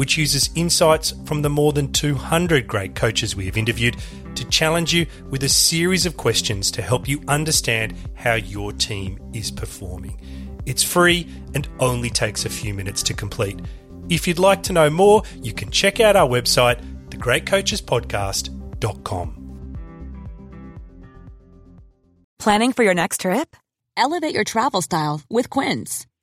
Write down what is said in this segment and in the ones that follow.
which uses insights from the more than 200 great coaches we have interviewed to challenge you with a series of questions to help you understand how your team is performing. It's free and only takes a few minutes to complete. If you'd like to know more, you can check out our website, thegreatcoachespodcast.com. Planning for your next trip? Elevate your travel style with Quince.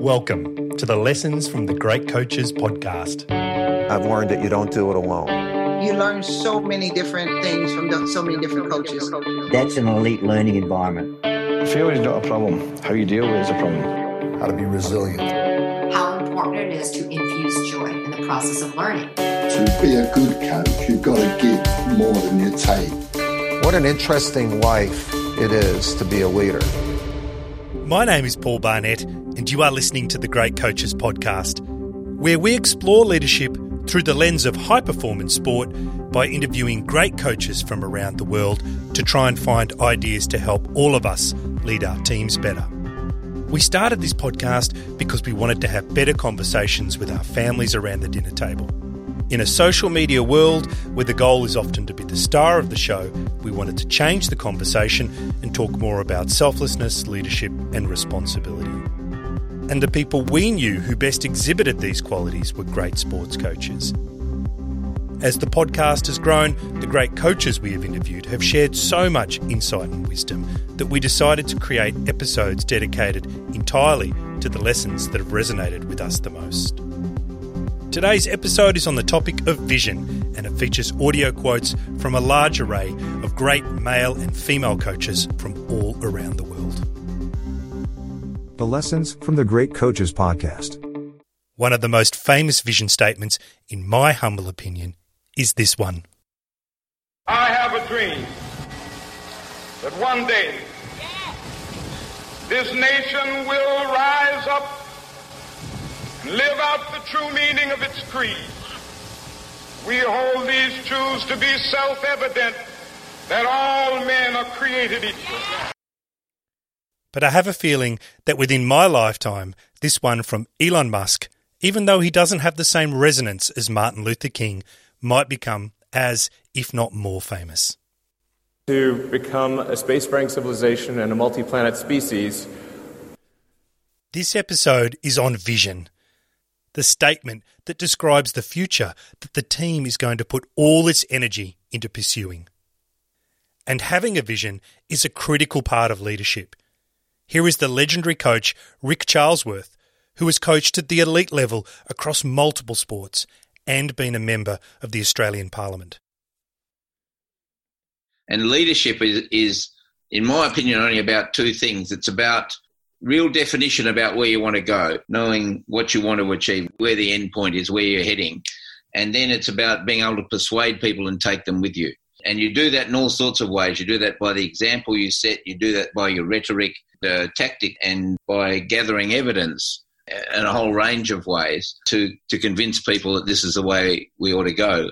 Welcome to the Lessons from the Great Coaches podcast. I've learned that you don't do it alone. You learn so many different things from so many different coaches. That's an elite learning environment. Failure is not a problem. How you deal with it is a problem. How to be resilient. How important it is to infuse joy in the process of learning. To be a good coach, you've got to give more than you take. What an interesting life it is to be a leader. My name is Paul Barnett, and you are listening to the Great Coaches Podcast, where we explore leadership through the lens of high performance sport by interviewing great coaches from around the world to try and find ideas to help all of us lead our teams better. We started this podcast because we wanted to have better conversations with our families around the dinner table. In a social media world where the goal is often to be the star of the show, we wanted to change the conversation and talk more about selflessness, leadership, and responsibility. And the people we knew who best exhibited these qualities were great sports coaches. As the podcast has grown, the great coaches we have interviewed have shared so much insight and wisdom that we decided to create episodes dedicated entirely to the lessons that have resonated with us the most. Today's episode is on the topic of vision, and it features audio quotes from a large array of great male and female coaches from all around the world. The Lessons from the Great Coaches Podcast. One of the most famous vision statements, in my humble opinion, is this one. I have a dream that one day this nation will rise up and live out the true meaning of its creed. We hold these truths to be self-evident that all men are created equal. But I have a feeling that within my lifetime, this one from Elon Musk, even though he doesn't have the same resonance as Martin Luther King, might become as, if not more, famous. To become a spacefaring civilization and a multi planet species. This episode is on vision. The statement that describes the future that the team is going to put all its energy into pursuing. And having a vision is a critical part of leadership. Here is the legendary coach Rick Charlesworth, who has coached at the elite level across multiple sports and been a member of the Australian Parliament. And leadership is, is, in my opinion, only about two things. It's about real definition about where you want to go, knowing what you want to achieve, where the end point is, where you're heading. And then it's about being able to persuade people and take them with you. And you do that in all sorts of ways. You do that by the example you set, you do that by your rhetoric, the tactic, and by gathering evidence in a whole range of ways to, to convince people that this is the way we ought to go.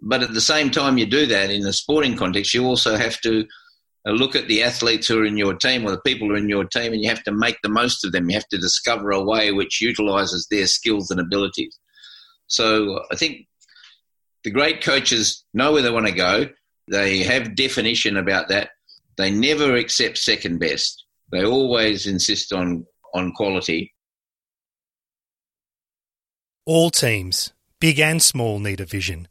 But at the same time, you do that in a sporting context, you also have to look at the athletes who are in your team or the people who are in your team and you have to make the most of them. You have to discover a way which utilizes their skills and abilities. So I think the great coaches know where they want to go. They have definition about that. They never accept second best. They always insist on, on quality. All teams, big and small, need a vision.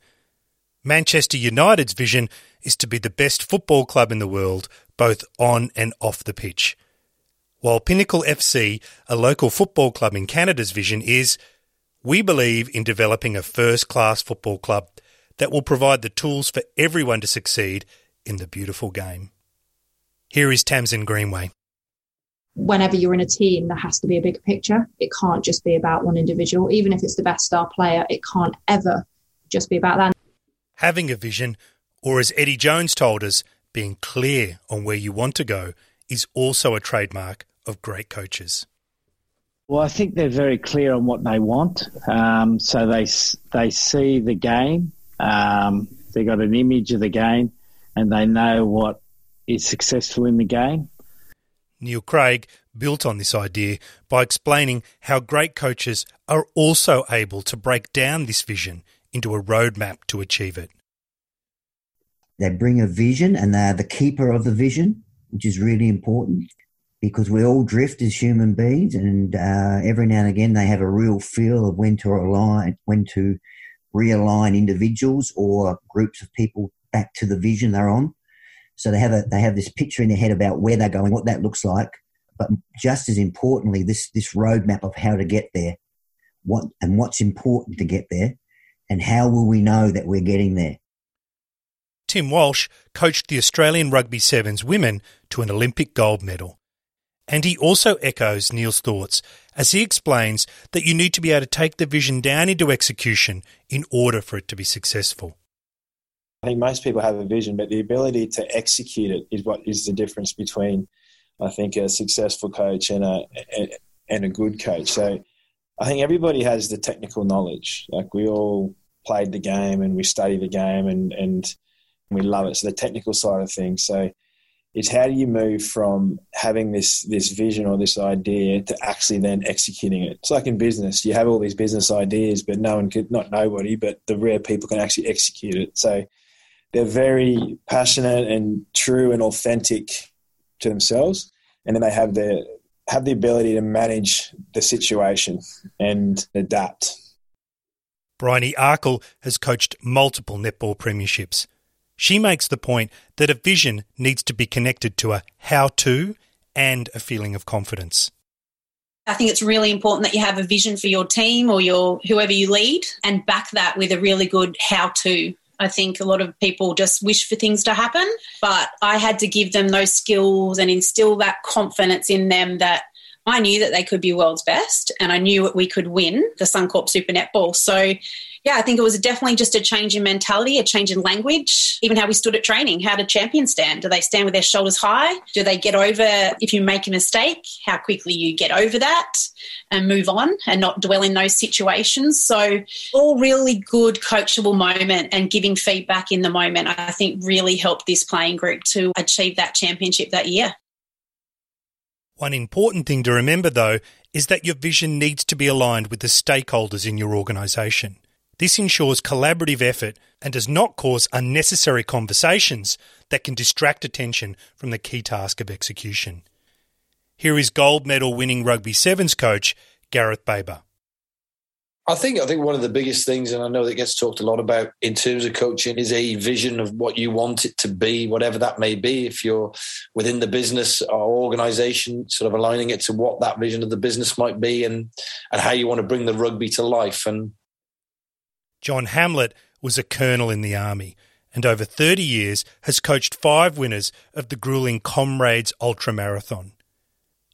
Manchester United's vision is to be the best football club in the world, both on and off the pitch. While Pinnacle FC, a local football club in Canada's vision is, we believe in developing a first class football club that will provide the tools for everyone to succeed in the beautiful game. Here is Tamsin Greenway. Whenever you're in a team, there has to be a bigger picture. It can't just be about one individual. Even if it's the best star player, it can't ever just be about that. Having a vision or as Eddie Jones told us, being clear on where you want to go is also a trademark of great coaches. Well, I think they're very clear on what they want. Um, so they they see the game, um, they got an image of the game, and they know what is successful in the game. Neil Craig built on this idea by explaining how great coaches are also able to break down this vision into a roadmap to achieve it. They bring a vision and they're the keeper of the vision, which is really important because we all drift as human beings and uh, every now and again they have a real feel of when to align, when to realign individuals or groups of people back to the vision they're on. So they have a, they have this picture in their head about where they're going, what that looks like. But just as importantly, this, this roadmap of how to get there, what, and what's important to get there and how will we know that we're getting there? Tim Walsh coached the Australian Rugby Sevens women to an Olympic gold medal. And he also echoes Neil's thoughts as he explains that you need to be able to take the vision down into execution in order for it to be successful. I think most people have a vision, but the ability to execute it is what is the difference between, I think, a successful coach and a and a good coach. So, I think everybody has the technical knowledge. Like we all played the game and we study the game and and we love it. So the technical side of things. So it's how do you move from having this this vision or this idea to actually then executing it. It's like in business, you have all these business ideas, but no one could not nobody, but the rare people can actually execute it. So they're very passionate and true and authentic to themselves, and then they have the have the ability to manage the situation and adapt. Briony Akle has coached multiple netball premierships she makes the point that a vision needs to be connected to a how to and a feeling of confidence. I think it's really important that you have a vision for your team or your whoever you lead and back that with a really good how to. I think a lot of people just wish for things to happen, but I had to give them those skills and instill that confidence in them that I knew that they could be world's best and I knew we could win the Suncorp Super Netball. So yeah, I think it was definitely just a change in mentality, a change in language, even how we stood at training. How do champions stand? Do they stand with their shoulders high? Do they get over if you make a mistake? How quickly you get over that and move on and not dwell in those situations? So, all really good coachable moment and giving feedback in the moment, I think really helped this playing group to achieve that championship that year. One important thing to remember, though, is that your vision needs to be aligned with the stakeholders in your organisation. This ensures collaborative effort and does not cause unnecessary conversations that can distract attention from the key task of execution. Here is gold medal winning rugby sevens coach Gareth Baber. I think I think one of the biggest things, and I know that gets talked a lot about in terms of coaching, is a vision of what you want it to be, whatever that may be. If you're within the business uh, or organisation, sort of aligning it to what that vision of the business might be, and and how you want to bring the rugby to life. And John Hamlet was a colonel in the army and over 30 years has coached five winners of the grueling Comrades Ultramarathon.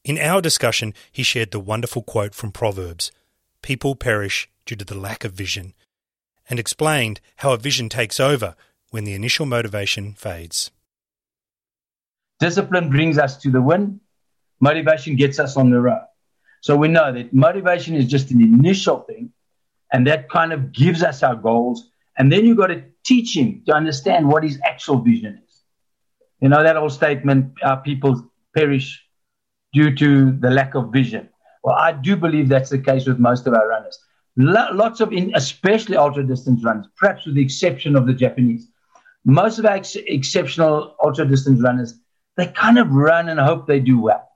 In our discussion, he shared the wonderful quote from Proverbs People perish due to the lack of vision, and explained how a vision takes over when the initial motivation fades. Discipline brings us to the win, motivation gets us on the road. So we know that motivation is just an initial thing, and that kind of gives us our goals. And then you've got to teach him to understand what his actual vision is. You know, that old statement, our people perish due to the lack of vision. Well, I do believe that's the case with most of our runners. Lots of, in, especially ultra distance runners, perhaps with the exception of the Japanese. Most of our ex- exceptional ultra distance runners, they kind of run and hope they do well.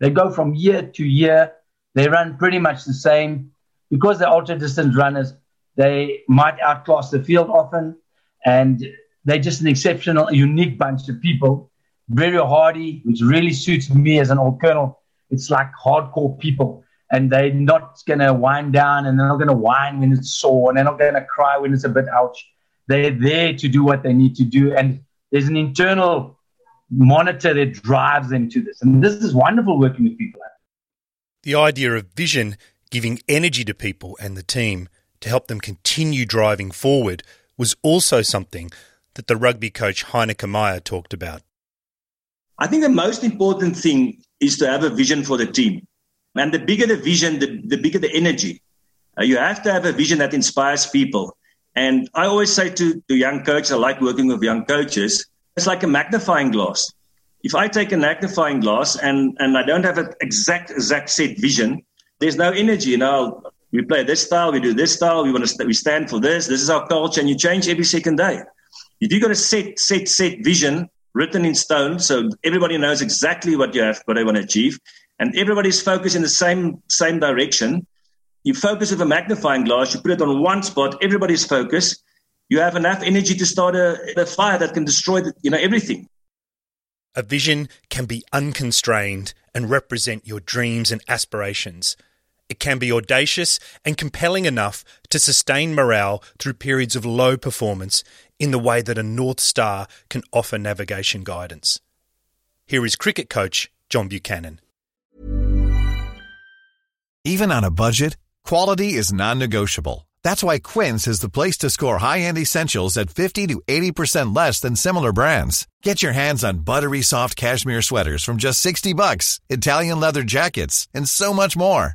They go from year to year. They run pretty much the same. Because they're ultra distance runners, they might outclass the field often. And they're just an exceptional, unique bunch of people. Very hardy, which really suits me as an old colonel. It's like hardcore people. And they're not going to wind down and they're not going to whine when it's sore and they're not going to cry when it's a bit ouch. They're there to do what they need to do. And there's an internal monitor that drives them to this. And this is wonderful working with people. The idea of vision giving energy to people and the team to help them continue driving forward was also something that the rugby coach Heyneke Meyer talked about. I think the most important thing is to have a vision for the team. And the bigger the vision, the, the bigger the energy. Uh, you have to have a vision that inspires people. And I always say to, to young coaches, I like working with young coaches, it's like a magnifying glass. If I take a magnifying glass and, and I don't have an exact, exact set vision, there's no energy. You know, we play this style, we do this style, we want to st- we stand for this. This is our culture, and you change every second day. If you've got a set, set, set vision written in stone, so everybody knows exactly what you have, what they want to achieve, and everybody's focused in the same same direction. You focus with a magnifying glass, you put it on one spot, everybody's focused. You have enough energy to start a, a fire that can destroy, the, you know, everything. A vision can be unconstrained and represent your dreams and aspirations. It can be audacious and compelling enough to sustain morale through periods of low performance in the way that a North Star can offer navigation guidance. Here is cricket coach John Buchanan. Even on a budget, quality is non negotiable. That's why Quince is the place to score high end essentials at 50 to 80% less than similar brands. Get your hands on buttery soft cashmere sweaters from just 60 bucks, Italian leather jackets, and so much more.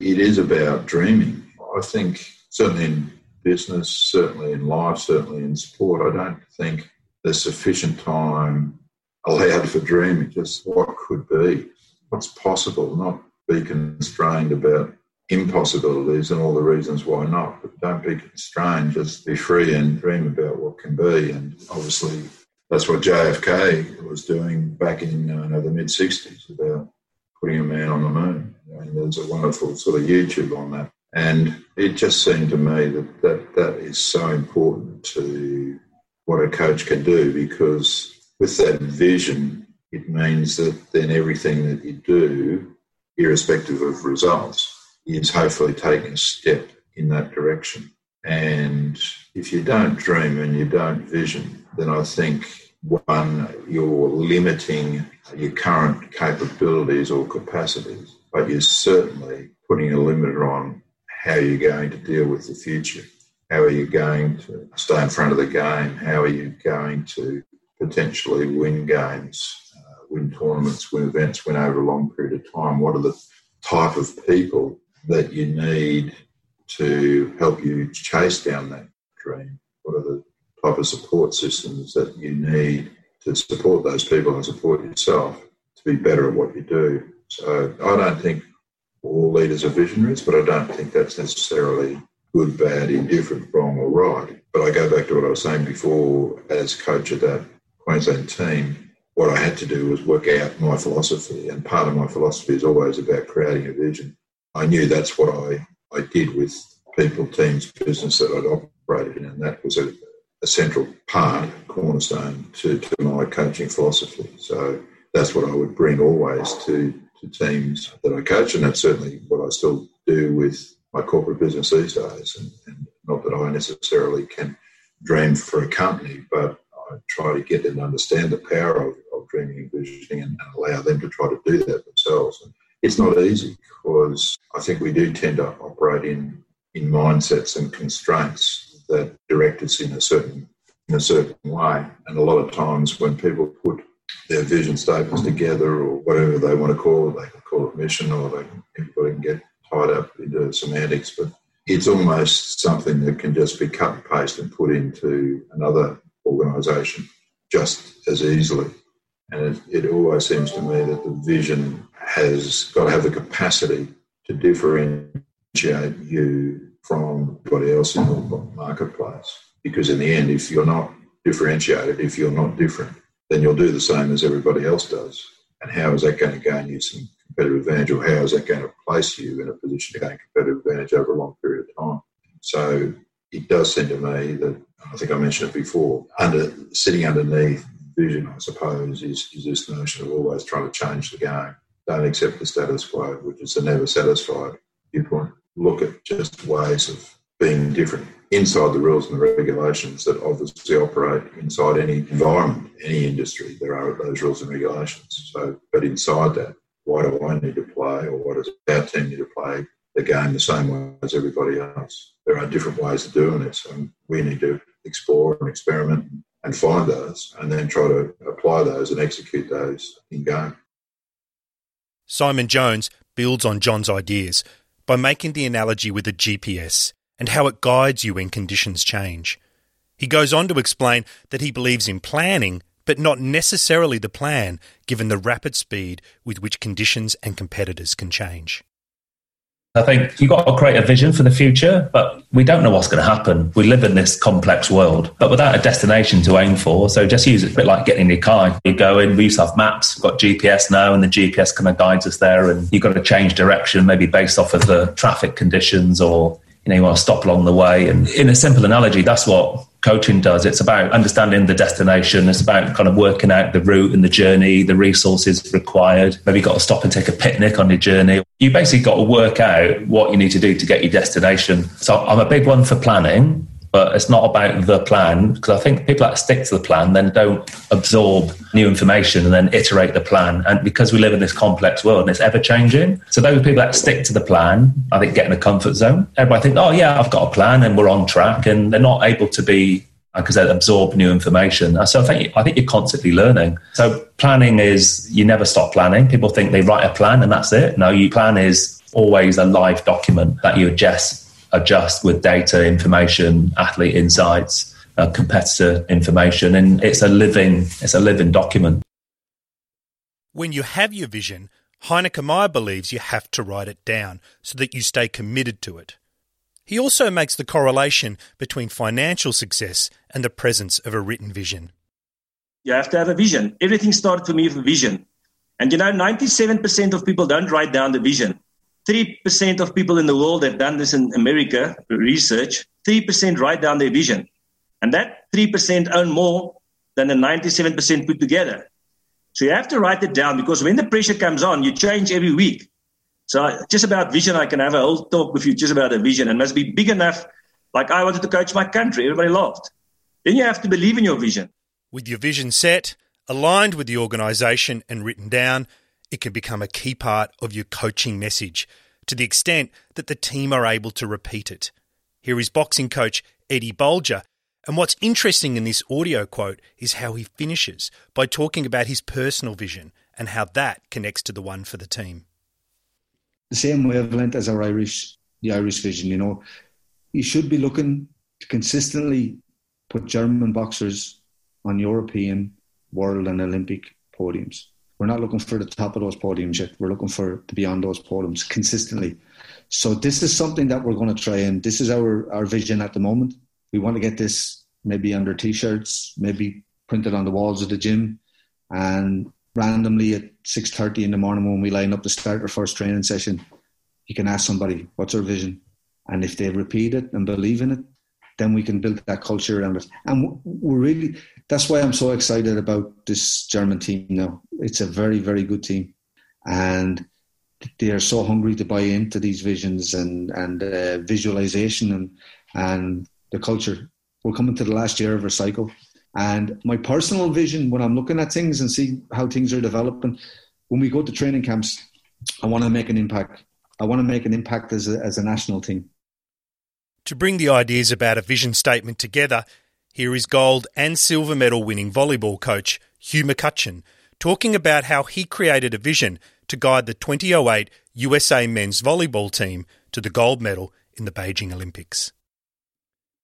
it is about dreaming. I think certainly in business, certainly in life, certainly in sport, I don't think there's sufficient time allowed for dreaming, just what could be, what's possible, not be constrained about impossibilities and all the reasons why not. But don't be constrained, just be free and dream about what can be. And obviously, that's what JFK was doing back in uh, the mid 60s about putting a man on the moon. There's a wonderful sort of YouTube on that. And it just seemed to me that that, that is so important to what a coach can do because with that vision, it means that then everything that you do, irrespective of results, is hopefully taking a step in that direction. And if you don't dream and you don't vision, then I think one, you're limiting your current capabilities or capacities, but you're certainly putting a limiter on how you're going to deal with the future. How are you going to stay in front of the game? How are you going to potentially win games, uh, win tournaments, win events, win over a long period of time? What are the type of people that you need to help you chase down that dream? What are the type of support systems that you need to support those people and support yourself to be better at what you do? So I don't think all leaders are visionaries, but I don't think that's necessarily good, bad, indifferent, wrong, or right. But I go back to what I was saying before as coach of that Queensland team. What I had to do was work out my philosophy, and part of my philosophy is always about creating a vision. I knew that's what I, I did with people, teams, business that I'd operated in, and that was a, a central part, cornerstone to, to my coaching philosophy. So that's what I would bring always to, to teams that I coach, and that's certainly what I still do with my corporate business these days. And, and not that I necessarily can dream for a company, but I try to get them to understand the power of, of dreaming and visioning and, and allow them to try to do that themselves. And it's not easy because I think we do tend to operate in, in mindsets and constraints that direct us in a certain in a certain way. And a lot of times when people put their vision statements together or whatever they want to call it, they can call it mission or they can, everybody can get tied up into semantics, but it's almost something that can just be cut and paste and put into another organisation just as easily. And it, it, always seems to me that the vision has got to have the capacity to differentiate you from everybody else in the marketplace. Because in the end, if you're not differentiated, if you're not different, then you'll do the same as everybody else does. And how is that going to gain you some competitive advantage, or how is that going to place you in a position to gain competitive advantage over a long period of time? So it does seem to me that I think I mentioned it before. Under sitting underneath vision, I suppose, is, is this notion of always trying to change the game. Don't accept the status quo, which is a never satisfied viewpoint. Look at just ways of being different inside the rules and the regulations that obviously operate inside any environment, any industry. There are those rules and regulations. So, but inside that, why do I need to play, or why does our team need to play the game the same way as everybody else? There are different ways of doing it, so we need to explore and experiment and find those, and then try to apply those and execute those in game. Simon Jones builds on John's ideas by making the analogy with a GPS and how it guides you when conditions change. He goes on to explain that he believes in planning, but not necessarily the plan, given the rapid speed with which conditions and competitors can change. I think you've got to create a vision for the future, but we don't know what's going to happen. We live in this complex world, but without a destination to aim for. So just use it a bit like getting in your car. You go in, we used to have maps, we've got GPS now, and the GPS kind of guides us there. And you've got to change direction, maybe based off of the traffic conditions or you know, you want to stop along the way. And in a simple analogy, that's what coaching does. It's about understanding the destination. It's about kind of working out the route and the journey, the resources required. Maybe you've got to stop and take a picnic on your journey. You basically got to work out what you need to do to get your destination. So I'm a big one for planning but it's not about the plan because I think people that stick to the plan then don't absorb new information and then iterate the plan. And because we live in this complex world and it's ever changing, so those people that stick to the plan, I think, get in a comfort zone. Everybody think, oh yeah, I've got a plan and we're on track, and they're not able to be because they absorb new information. So I think I think you're constantly learning. So planning is you never stop planning. People think they write a plan and that's it. No, you plan is always a live document that you adjust adjust with data, information, athlete insights, uh, competitor information, and it's a living it's a living document. When you have your vision, Heyneke Meyer believes you have to write it down so that you stay committed to it. He also makes the correlation between financial success and the presence of a written vision. You have to have a vision. Everything started for me with a vision. And you know, 97% of people don't write down the vision. 3% of people in the world have done this in America, research, 3% write down their vision. And that 3% own more than the 97% put together. So you have to write it down because when the pressure comes on, you change every week. So just about vision, I can have a whole talk with you just about a vision and must be big enough. Like I wanted to coach my country. Everybody laughed. Then you have to believe in your vision. With your vision set, aligned with the organization and written down, it can become a key part of your coaching message to the extent that the team are able to repeat it. Here is boxing coach Eddie Bolger. And what's interesting in this audio quote is how he finishes by talking about his personal vision and how that connects to the one for the team. The same wavelength as our Irish, the Irish vision, you know, you should be looking to consistently put German boxers on European, world, and Olympic podiums. We're not looking for the top of those podiums yet. We're looking for to be on those podiums consistently. So this is something that we're going to try and this is our, our vision at the moment. We want to get this maybe under t-shirts, maybe printed on the walls of the gym and randomly at 6.30 in the morning when we line up to start our first training session, you can ask somebody, what's our vision? And if they repeat it and believe in it, then we can build that culture around it. And we're really, that's why I'm so excited about this German team now. It's a very, very good team. And they are so hungry to buy into these visions and, and uh, visualization and, and the culture. We're coming to the last year of our cycle. And my personal vision when I'm looking at things and see how things are developing, when we go to training camps, I want to make an impact. I want to make an impact as a, as a national team. To bring the ideas about a vision statement together, here is gold and silver medal winning volleyball coach Hugh McCutcheon talking about how he created a vision to guide the 2008 USA men's volleyball team to the gold medal in the Beijing Olympics.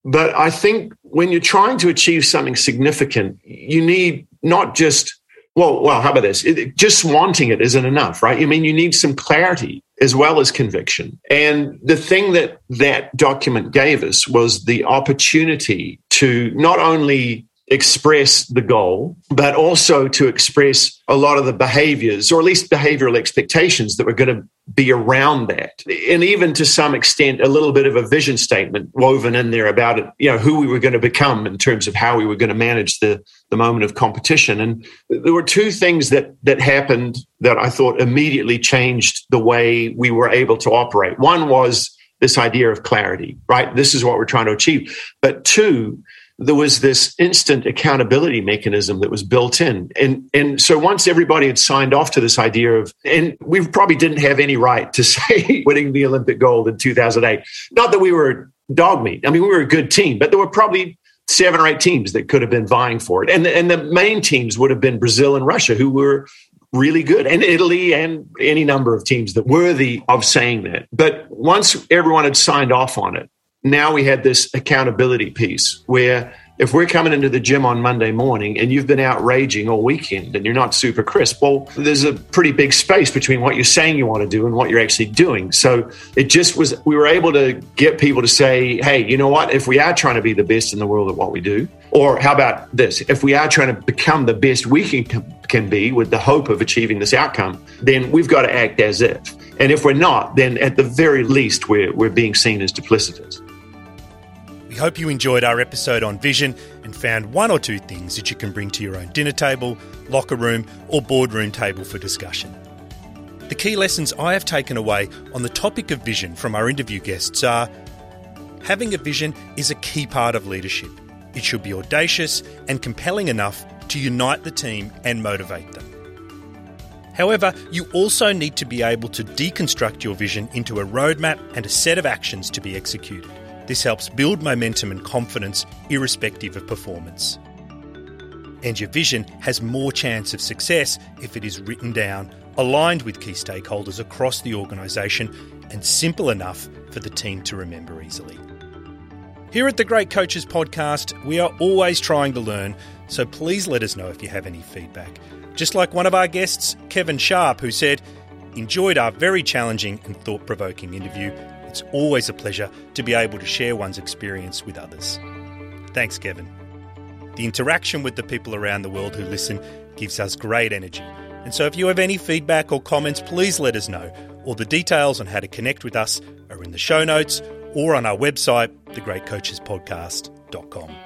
But I think when you're trying to achieve something significant, you need not just well, well, how about this? It, just wanting it isn't enough, right? I mean, you need some clarity as well as conviction. And the thing that that document gave us was the opportunity to not only express the goal, but also to express a lot of the behaviors, or at least behavioral expectations that were going to be around that. And even to some extent, a little bit of a vision statement woven in there about it, you know, who we were going to become in terms of how we were going to manage the, the moment of competition. And there were two things that, that happened that I thought immediately changed the way we were able to operate. One was this idea of clarity, right? This is what we're trying to achieve. But two, there was this instant accountability mechanism that was built in. And, and so once everybody had signed off to this idea of, and we probably didn't have any right to say winning the Olympic gold in 2008. Not that we were dog meat. I mean, we were a good team, but there were probably seven or eight teams that could have been vying for it. And the, and the main teams would have been Brazil and Russia, who were really good, and Italy and any number of teams that were worthy of saying that. But once everyone had signed off on it, now we had this accountability piece where if we're coming into the gym on Monday morning and you've been out raging all weekend and you're not super crisp, well, there's a pretty big space between what you're saying you want to do and what you're actually doing. So it just was, we were able to get people to say, hey, you know what? If we are trying to be the best in the world at what we do, or how about this? If we are trying to become the best we can, can be with the hope of achieving this outcome, then we've got to act as if. And if we're not, then at the very least, we're, we're being seen as duplicitous. We hope you enjoyed our episode on vision and found one or two things that you can bring to your own dinner table, locker room, or boardroom table for discussion. The key lessons I have taken away on the topic of vision from our interview guests are having a vision is a key part of leadership. It should be audacious and compelling enough to unite the team and motivate them. However, you also need to be able to deconstruct your vision into a roadmap and a set of actions to be executed. This helps build momentum and confidence irrespective of performance. And your vision has more chance of success if it is written down, aligned with key stakeholders across the organisation, and simple enough for the team to remember easily. Here at the Great Coaches Podcast, we are always trying to learn, so please let us know if you have any feedback. Just like one of our guests, Kevin Sharp, who said, Enjoyed our very challenging and thought provoking interview it's always a pleasure to be able to share one's experience with others. Thanks, Kevin. The interaction with the people around the world who listen gives us great energy. And so if you have any feedback or comments, please let us know. All the details on how to connect with us are in the show notes or on our website, thegreatcoachespodcast.com.